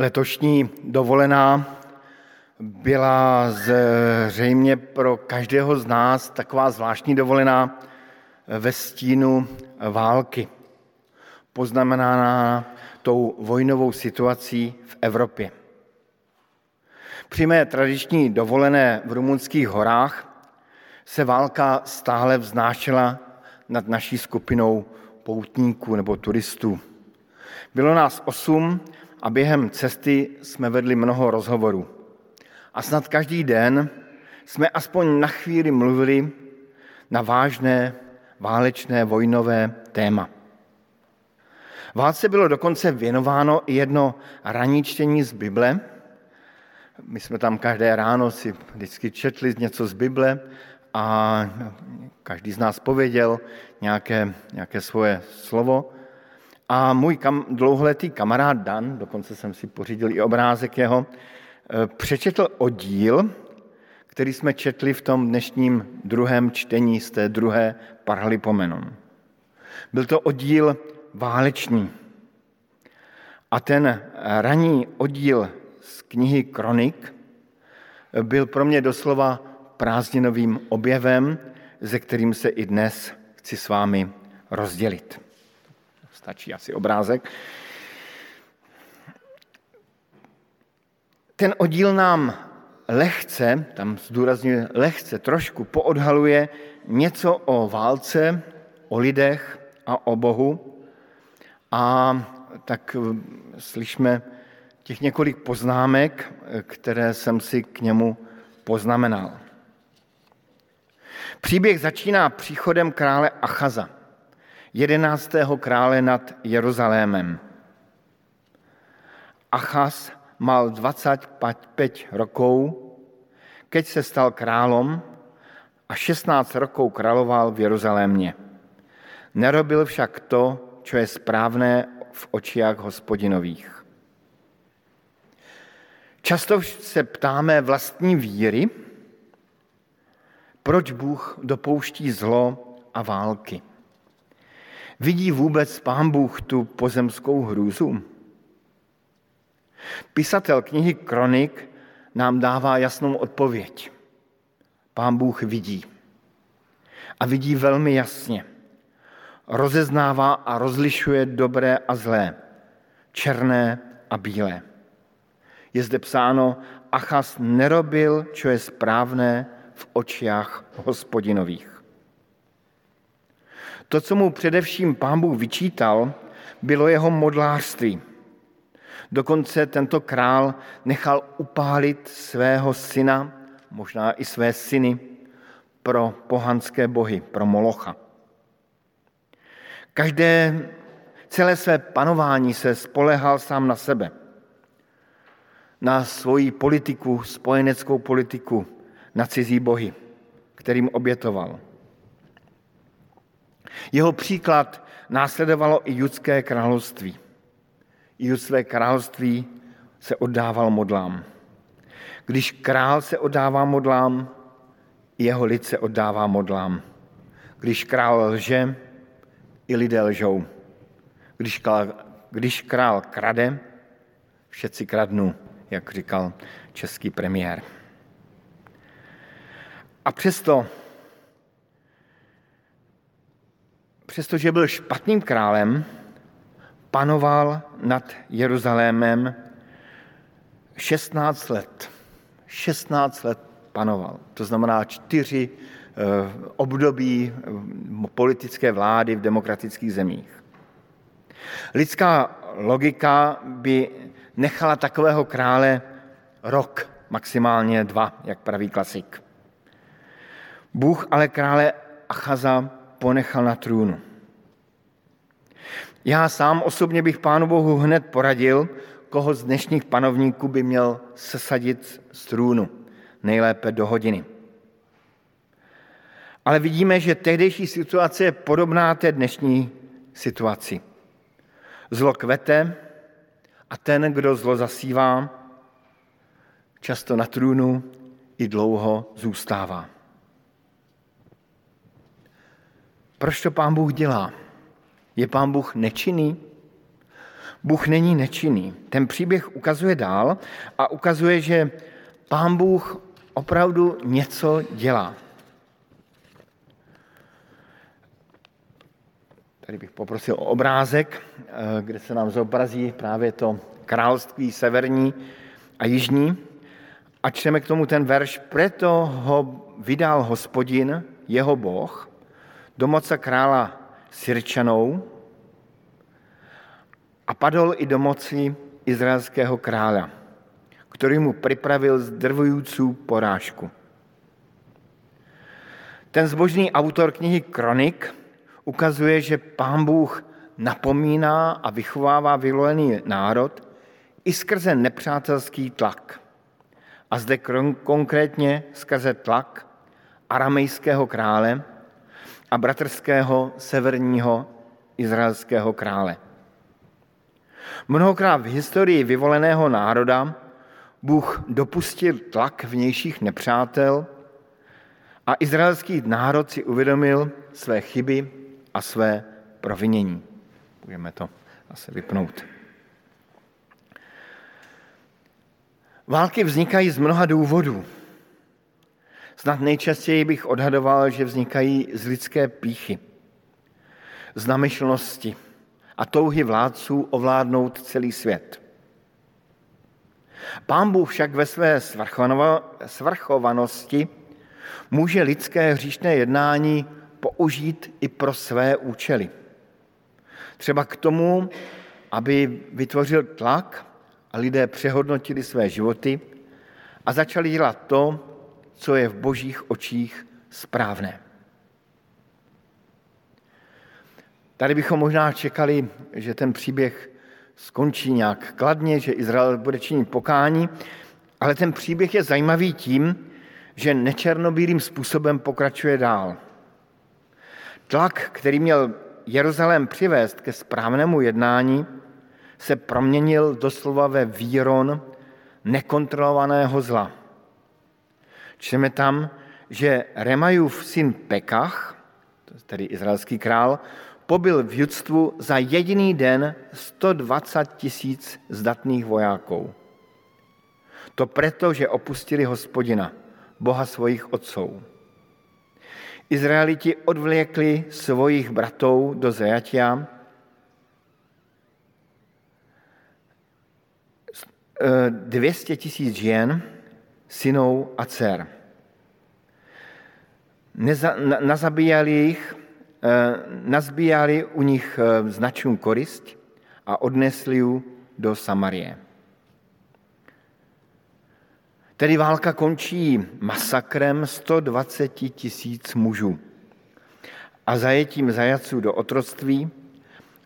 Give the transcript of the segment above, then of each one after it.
Letošní dovolená byla zřejmě pro každého z nás taková zvláštní dovolená ve stínu války, poznamenaná tou vojnovou situací v Evropě. Při mé tradiční dovolené v rumunských horách se válka stále vznášela nad naší skupinou poutníků nebo turistů. Bylo nás osm a během cesty jsme vedli mnoho rozhovorů. A snad každý den jsme aspoň na chvíli mluvili na vážné válečné vojnové téma. Válce bylo dokonce věnováno i jedno ranní čtení z Bible. My jsme tam každé ráno si vždycky četli něco z Bible a každý z nás pověděl nějaké, nějaké svoje slovo. A můj kam, dlouholetý kamarád Dan, dokonce jsem si pořídil i obrázek jeho, eh, přečetl oddíl, který jsme četli v tom dnešním druhém čtení z té druhé Paralipomenon. Byl to oddíl válečný. A ten ranní oddíl z knihy Kronik byl pro mě doslova prázdninovým objevem, ze kterým se i dnes chci s vámi rozdělit. Stačí asi obrázek. Ten oddíl nám lehce, tam zdůrazňuje lehce, trošku poodhaluje něco o válce, o lidech a o Bohu. A tak slyšme těch několik poznámek, které jsem si k němu poznamenal. Příběh začíná příchodem krále Achaza, jedenáctého krále nad Jeruzalémem. Achaz mal 25 rokov, keď se stal králom a 16 rokov královal v Jeruzalémě. Nerobil však to, čo je správné v očiach hospodinových. Často se ptáme vlastní víry, proč Bůh dopouští zlo a války. Vidí vůbec Pán Bůh tu pozemskou hrůzu? Pisatel knihy Kronik nám dává jasnou odpověď. Pán Bůh vidí. A vidí velmi jasně. Rozeznává a rozlišuje dobré a zlé, černé a bílé. Je zde psáno, Achas nerobil, čo je správné v očiach hospodinových. To, co mu především pán Bůh vyčítal, bylo jeho modlářství. Dokonce tento král nechal upálit svého syna, možná i své syny, pro pohanské bohy, pro Molocha. Každé, celé své panování se spolehal sám na sebe. Na svoji politiku, spojeneckou politiku, na cizí bohy, kterým obětoval. Jeho příklad následovalo i judské království. I judské království se oddával modlám. Když král se oddává modlám, jeho lid se oddává modlám. Když král lže, i lidé lžou. Když král, když král krade, všetci kradnou, jak říkal český premiér. A přesto, přestože byl špatným králem, panoval nad Jeruzalémem 16 let. 16 let panoval. To znamená čtyři eh, období eh, politické vlády v demokratických zemích. Lidská logika by nechala takového krále rok, maximálně dva, jak praví klasik. Bůh ale krále Achaza ponechal na trůnu. Já sám osobně bych Pánu Bohu hned poradil, koho z dnešních panovníků by měl sesadit z trůnu, nejlépe do hodiny. Ale vidíme, že tehdejší situace je podobná té dnešní situaci. Zlo kvete a ten, kdo zlo zasívá, často na trůnu i dlouho zůstává. Proč to pán Bůh dělá? Je pán Bůh nečinný? Bůh není nečinný. Ten příběh ukazuje dál a ukazuje, že pán Bůh opravdu něco dělá. Tady bych poprosil o obrázek, eh, kde se nám zobrazí právě to království severní a jižní. A čteme k tomu ten verš, preto ho vydal hospodin, jeho boh, do moce krála Sirčanou a padl i do moci izraelského krále, který mu připravil zdrvující porážku. Ten zbožný autor knihy Kronik ukazuje, že pán Bůh napomíná a vychovává vyvolený národ i skrze nepřátelský tlak. A zde konkrétně skrze tlak aramejského krále a bratrského severního izraelského krále. Mnohokrát v historii vyvoleného národa Bůh dopustil tlak vnějších nepřátel a izraelský národ si uvědomil své chyby a své provinění. Budeme to zase vypnout. Války vznikají z mnoha důvodů. Snad nejčastěji bych odhadoval, že vznikají z lidské píchy, z a touhy vládců ovládnout celý svět. Pán Bůh však ve své svrchovanosti může lidské hříšné jednání použít i pro své účely. Třeba k tomu, aby vytvořil tlak a lidé přehodnotili své životy a začali dělat to, co je v božích očích správné. Tady bychom možná čekali, že ten příběh skončí nějak kladně, že Izrael bude činit pokání, ale ten příběh je zajímavý tím, že nečernobílým způsobem pokračuje dál. Tlak, který měl Jeruzalém přivést ke správnému jednání, se proměnil doslova ve výron nekontrolovaného zla. Čteme tam, že Remajův syn Pekach, tedy izraelský král, pobyl v judstvu za jediný den 120 tisíc zdatných vojáků. To proto, že opustili hospodina, boha svojich otců. Izraeliti odvlékli svojich bratou do zajatia, 200 tisíc žen, synů a dcer. Neza, na, nazabíjali jich, eh, nazbíjali u nich eh, značnou korist a odnesli ju do Samarie. Tedy válka končí masakrem 120 tisíc mužů a zajetím zajaců do otroctví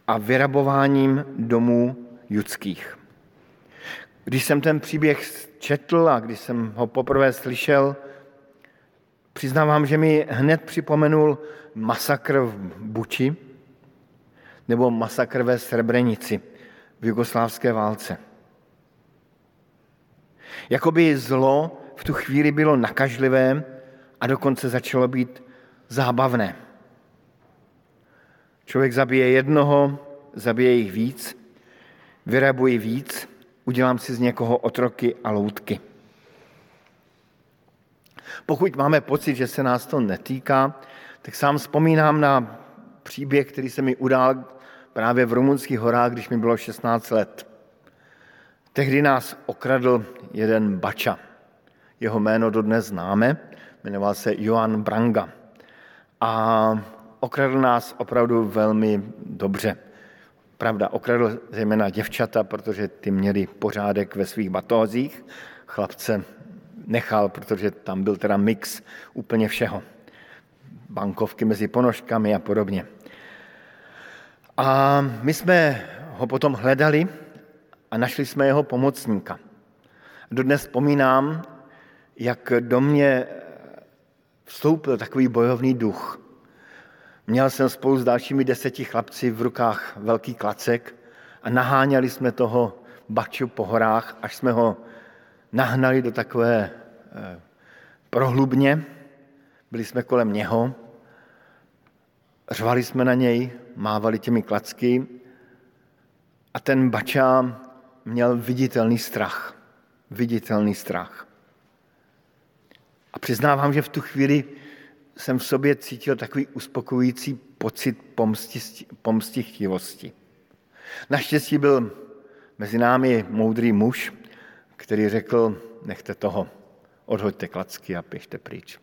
a vyrabováním domů judských. Když jsem ten příběh četl a když jsem ho poprvé slyšel, přiznávám, že mi hned připomenul masakr v Buči nebo masakr ve Srebrenici v jugoslávské válce. Jakoby zlo v tu chvíli bylo nakažlivé a dokonce začalo být zábavné. Člověk zabije jednoho, zabije jich víc, vyrabuje víc, udělám si z někoho otroky a loutky. Pokud máme pocit, že se nás to netýká, tak sám vzpomínám na příběh, který se mi udál právě v rumunských horách, když mi bylo 16 let. Tehdy nás okradl jeden bača. Jeho jméno dodnes známe, jmenoval se Joan Branga. A okradl nás opravdu velmi dobře. Pravda, okradl zejména děvčata, protože ty měli pořádek ve svých batózích. Chlapce nechal, protože tam byl teda mix úplně všeho. Bankovky mezi ponožkami a podobně. A my jsme ho potom hledali a našli jsme jeho pomocníka. Dodnes vzpomínám, jak do mě vstoupil takový bojovný duch. Měl jsem spolu s dalšími deseti chlapci v rukách velký klacek a naháněli jsme toho baču po horách, až jsme ho nahnali do takové eh, prohlubně. Byli jsme kolem něho, řvali jsme na něj, mávali těmi klacky A ten bača měl viditelný strach. Viditelný strach. A přiznávám, že v tu chvíli jsem v sobě cítil takový uspokojující pocit pomsti, pomstichtivosti. Naštěstí byl mezi námi moudrý muž, který řekl, nechte toho, odhoďte klacky a běžte pryč.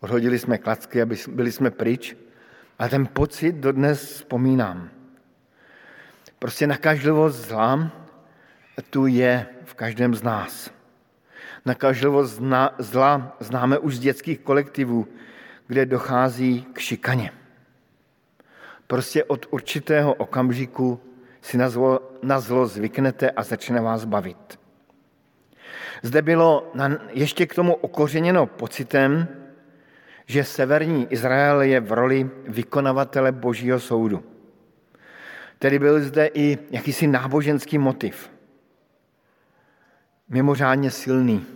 Odhodili jsme klacky a byli jsme pryč, ale ten pocit dodnes vzpomínám. Prostě nakažlivost zla tu je v každém z nás. Nakažlivost zla známe už z dětských kolektivů, kde dochází k šikaně. Prostě od určitého okamžiku si na zlo, na zlo zvyknete a začne vás bavit. Zde bylo ještě k tomu okořeněno pocitem, že severní Izrael je v roli vykonavatele božího soudu. Tedy byl zde i jakýsi náboženský motiv. Mimořádně silný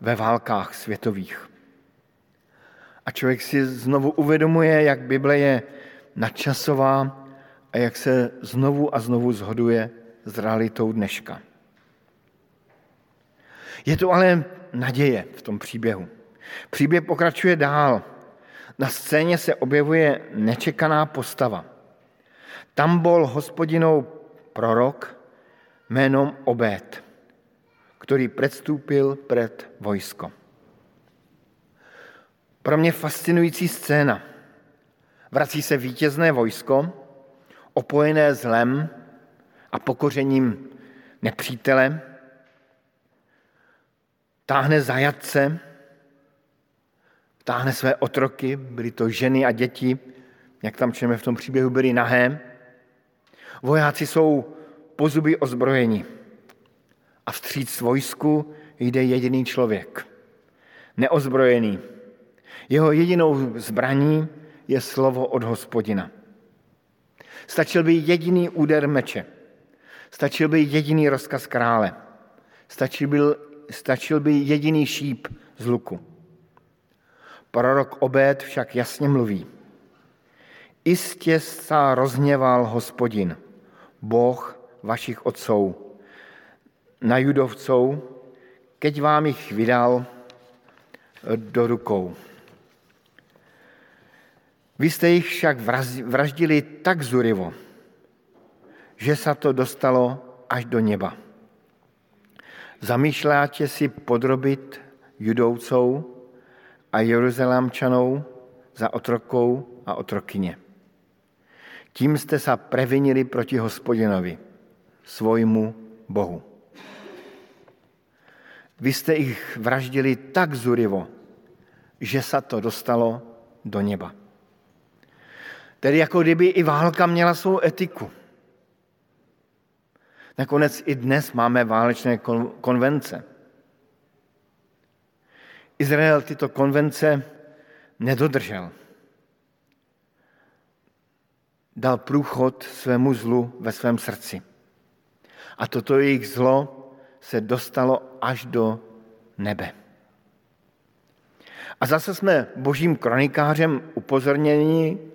ve válkách světových. A člověk si znovu uvědomuje, jak Bible je nadčasová a jak se znovu a znovu zhoduje s realitou dneška. Je to ale naděje v tom příběhu. Příběh pokračuje dál. Na scéně se objevuje nečekaná postava. Tam byl hospodinou prorok jménem Obed, který předstúpil před vojsko. Pro mě fascinující scéna. Vrací se vítězné vojsko, opojené zlem a pokořením nepřítele, táhne zajatce, táhne své otroky, byly to ženy a děti, jak tam čteme v tom příběhu, byly nahé. Vojáci jsou pozuby ozbrojeni a vstříc vojsku jde jediný člověk, neozbrojený. Jeho jedinou zbraní je slovo od hospodina. Stačil by jediný úder meče, stačil by jediný rozkaz krále, stačil by, stačil by jediný šíp z luku. Prorok Obed však jasně mluví. Istě se rozněval hospodin, boh vašich otců, na judovců, keď vám jich vydal do rukou. Vy jste jich však vraždili tak zurivo, že se to dostalo až do neba. Zamýšláte si podrobit judoucou a Jeruzalémčanou za otrokou a otrokyně. Tím jste se previnili proti hospodinovi, svojmu Bohu. Vy jste jich vraždili tak zurivo, že se to dostalo do neba. Tedy jako kdyby i válka měla svou etiku. Nakonec i dnes máme válečné konvence. Izrael tyto konvence nedodržel. Dal průchod svému zlu ve svém srdci. A toto jejich zlo se dostalo až do nebe. A zase jsme božím kronikářem upozorněni,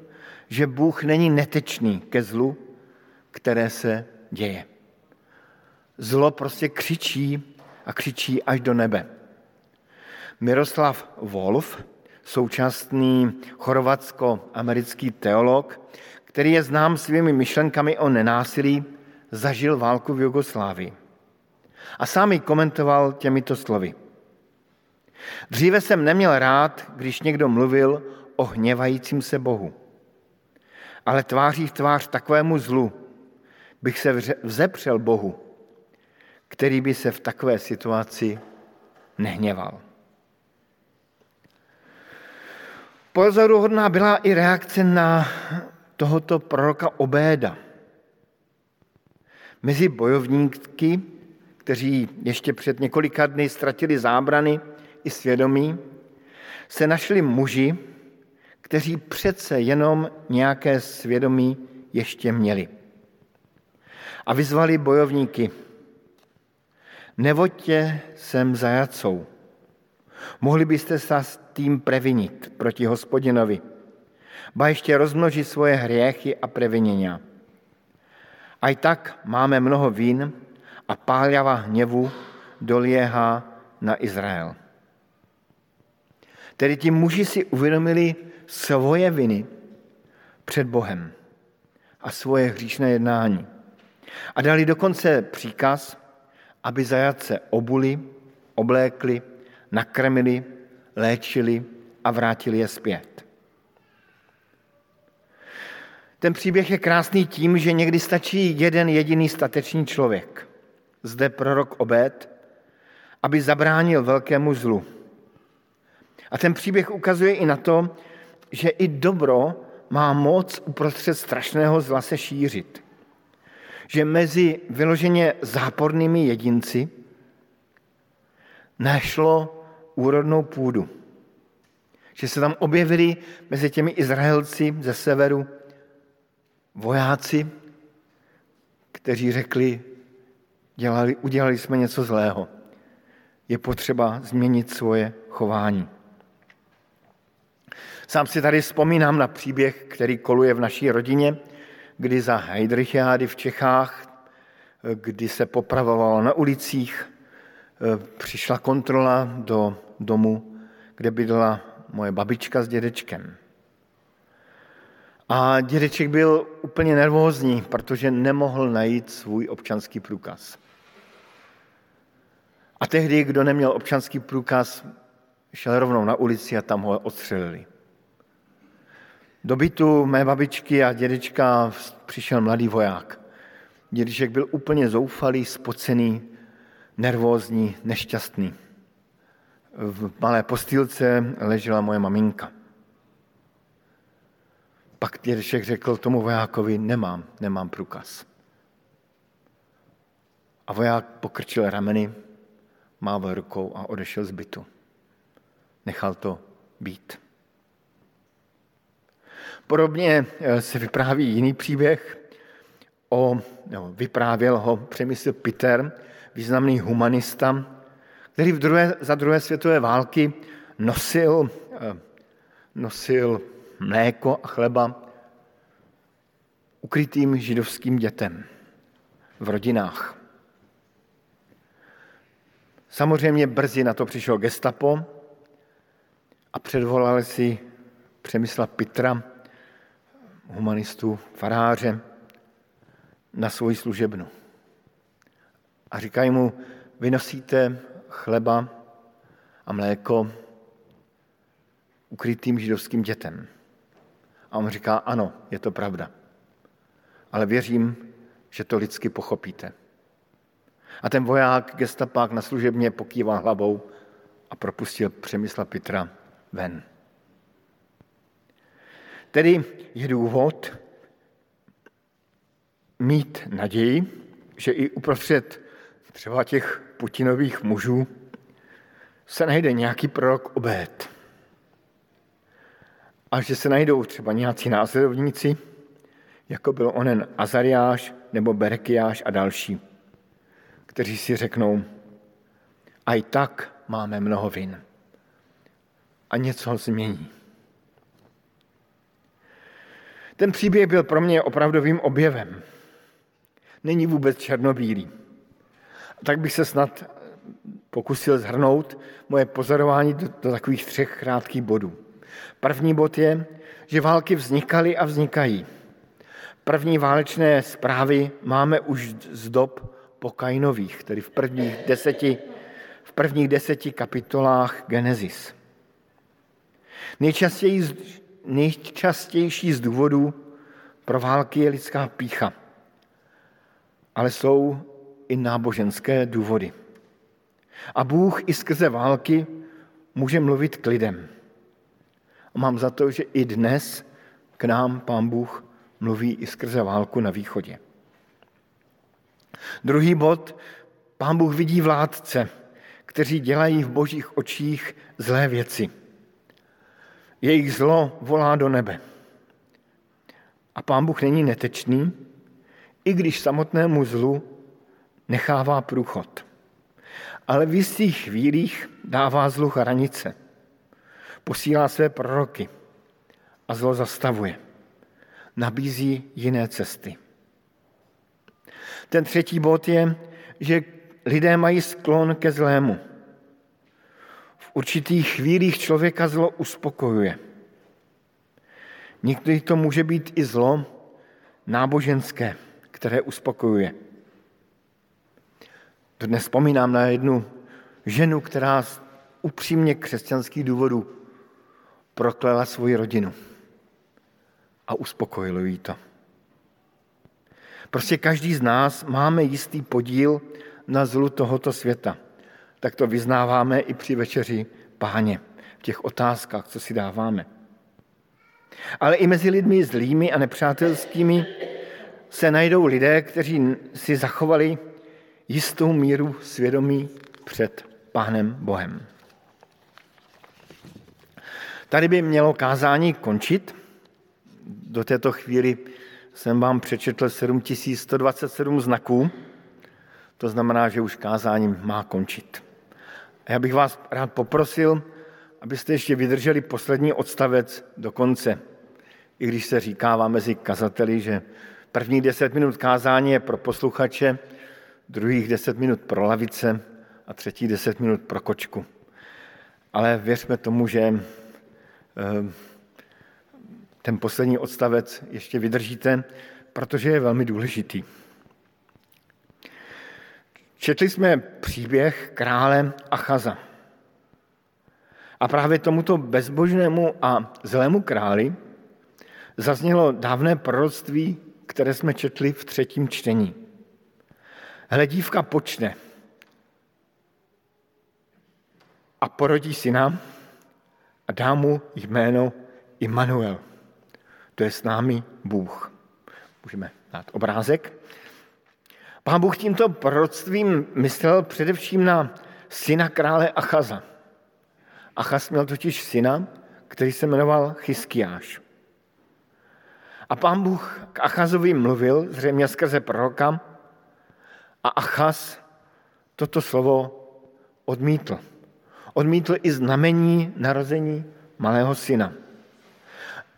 že Bůh není netečný ke zlu, které se děje. Zlo prostě křičí a křičí až do nebe. Miroslav Wolf, současný chorvatsko-americký teolog, který je znám svými myšlenkami o nenásilí, zažil válku v Jugoslávii. A sám ji komentoval těmito slovy. Dříve jsem neměl rád, když někdo mluvil o hněvajícím se Bohu. Ale tváří v tvář takovému zlu bych se vzepřel Bohu, který by se v takové situaci nehněval. Pozoruhodná byla i reakce na tohoto proroka Obéda. Mezi bojovníky, kteří ještě před několika dny ztratili zábrany i svědomí, se našli muži, kteří přece jenom nějaké svědomí ještě měli. A vyzvali bojovníky, nevoďte sem zajacou. Mohli byste se s tím previnit proti hospodinovi, ba ještě rozmnožit svoje hriechy a previnění. A i tak máme mnoho vín a páljava hněvu doliehá na Izrael. Tedy ti muži si uvědomili svoje viny před Bohem a svoje hříšné jednání. A dali dokonce příkaz, aby zajatce obuli, oblékli, nakrmili, léčili a vrátili je zpět. Ten příběh je krásný tím, že někdy stačí jeden jediný statečný člověk, zde prorok Obed, aby zabránil velkému zlu. A ten příběh ukazuje i na to, že i dobro má moc uprostřed strašného zla se šířit. Že mezi vyloženě zápornými jedinci našlo úrodnou půdu. Že se tam objevili mezi těmi Izraelci ze severu vojáci, kteří řekli, dělali, udělali jsme něco zlého. Je potřeba změnit svoje chování. Sám si tady vzpomínám na příběh, který koluje v naší rodině, kdy za Heidrichiády v Čechách, kdy se popravovalo na ulicích, přišla kontrola do domu, kde bydla moje babička s dědečkem. A dědeček byl úplně nervózní, protože nemohl najít svůj občanský průkaz. A tehdy, kdo neměl občanský průkaz, šel rovnou na ulici a tam ho odstřelili. Do bytu mé babičky a dědečka přišel mladý voják. Dědeček byl úplně zoufalý, spocený, nervózní, nešťastný. V malé postýlce ležela moje maminka. Pak dědeček řekl tomu vojákovi, nemám, nemám průkaz. A voják pokrčil rameny, mával rukou a odešel z bytu. Nechal to být. Podobně eh, se vypráví jiný příběh, o, no, vyprávěl ho Přemysl Peter, významný humanista, který v druhé, za druhé světové války nosil, eh, nosil mléko a chleba ukrytým židovským dětem v rodinách. Samozřejmě brzy na to přišel gestapo a předvolali si Přemysla Petra, humanistu, faráře, na svoji služebnu. A říkají mu, vy nosíte chleba a mléko ukrytým židovským dětem. A on říká, ano, je to pravda. Ale věřím, že to lidsky pochopíte. A ten voják, gestapák na služebně pokývá hlavou a propustil Přemysla Petra ven. Tedy je důvod mít naději, že i uprostřed třeba těch Putinových mužů se najde nějaký prorok obét. A že se najdou třeba nějací následovníci, jako byl onen Azariáš nebo Berekiáš a další, kteří si řeknou, a i tak máme mnoho vin. A něco změní. Ten příběh byl pro mě opravdovým objevem. Není vůbec černobílý. Tak bych se snad pokusil zhrnout moje pozorování do, do takových třech krátkých bodů. První bod je, že války vznikaly a vznikají. První válečné zprávy máme už z dob pokajnových, tedy v prvních deseti, v prvních deseti kapitolách Genesis. Nejčastěji, nejčastější z důvodů pro války je lidská pícha, ale jsou i náboženské důvody. A Bůh i skrze války může mluvit k lidem. A mám za to, že i dnes k nám Pán Bůh mluví i skrze válku na východě. Druhý bod. Pán Bůh vidí vládce, kteří dělají v božích očích zlé věci. Jejich zlo volá do nebe. A pán Bůh není netečný, i když samotnému zlu nechává průchod. Ale v jistých chvílích dává zlu hranice. Posílá své proroky a zlo zastavuje. Nabízí jiné cesty. Ten třetí bod je, že lidé mají sklon ke zlému. Určitých chvílích člověka zlo uspokojuje. Někdy to může být i zlo náboženské, které uspokojuje. Dnes vzpomínám na jednu ženu, která z upřímně křesťanských důvodů proklela svoji rodinu a uspokojilo jí to. Prostě každý z nás máme jistý podíl na zlu tohoto světa. Tak to vyznáváme i při večeři páně, v těch otázkách, co si dáváme. Ale i mezi lidmi zlými a nepřátelskými se najdou lidé, kteří si zachovali jistou míru svědomí před Pánem Bohem. Tady by mělo kázání končit. Do této chvíli jsem vám přečetl 7127 znaků, to znamená, že už kázání má končit. Já bych vás rád poprosil, abyste ještě vydrželi poslední odstavec do konce. I když se říkává mezi kazateli, že první deset minut kázání je pro posluchače, druhých deset minut pro lavice a třetí deset minut pro kočku. Ale věřme tomu, že eh, ten poslední odstavec ještě vydržíte, protože je velmi důležitý. Četli jsme příběh krále Achaza. A právě tomuto bezbožnému a zlému králi zaznělo dávné proroctví, které jsme četli v třetím čtení. Hledívka počne a porodí syna a dá mu jméno Immanuel. To je s námi Bůh. Můžeme dát obrázek. Pán Bůh tímto proroctvím myslel především na syna krále Achaza. Achaz měl totiž syna, který se jmenoval Chyskiáš. A pán Bůh k Achazovi mluvil, zřejmě skrze proroka, a Achaz toto slovo odmítl. Odmítl i znamení narození malého syna.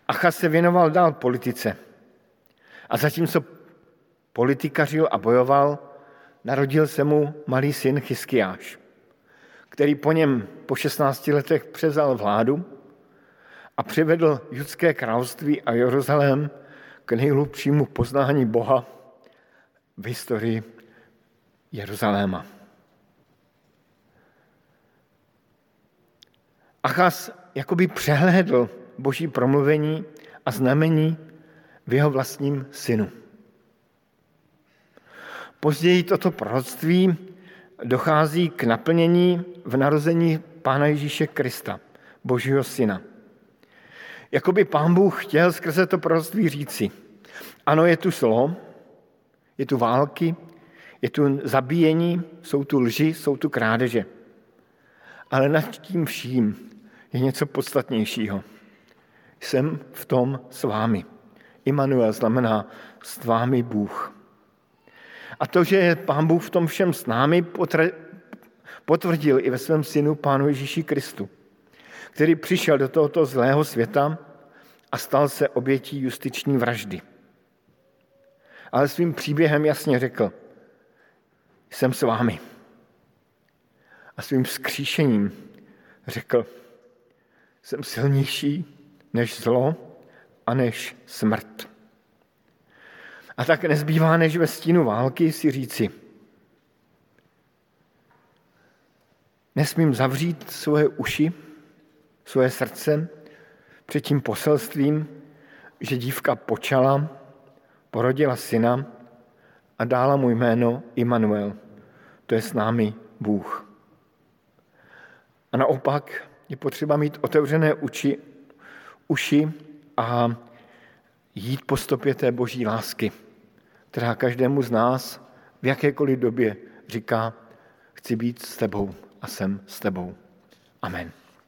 Achaz se věnoval dál politice. A zatímco politikařil a bojoval, narodil se mu malý syn Chyskiáš, který po něm po 16 letech převzal vládu a přivedl judské království a Jeruzalém k nejhlubšímu poznání Boha v historii Jeruzaléma. Achaz jakoby přehlédl boží promluvení a znamení v jeho vlastním synu. Později toto proroctví dochází k naplnění v narození Pána Ježíše Krista, Božího syna. Jakoby pán Bůh chtěl skrze to proroctví říci, ano, je tu slo, je tu války, je tu zabíjení, jsou tu lži, jsou tu krádeže. Ale nad tím vším je něco podstatnějšího. Jsem v tom s vámi. Immanuel znamená s vámi Bůh. A to, že je Pán Bůh v tom všem s námi, potvrdil i ve svém synu Pánu Ježíši Kristu, který přišel do tohoto zlého světa a stal se obětí justiční vraždy. Ale svým příběhem jasně řekl, jsem s vámi. A svým vzkříšením řekl, jsem silnější než zlo a než smrt. A tak nezbývá, než ve stínu války si říci, nesmím zavřít svoje uši, svoje srdce před tím poselstvím, že dívka počala, porodila syna a dála mu jméno Immanuel. To je s námi Bůh. A naopak je potřeba mít otevřené uči, uši a jít po stopě té boží lásky, která každému z nás v jakékoliv době říká, chci být s tebou a jsem s tebou. Amen.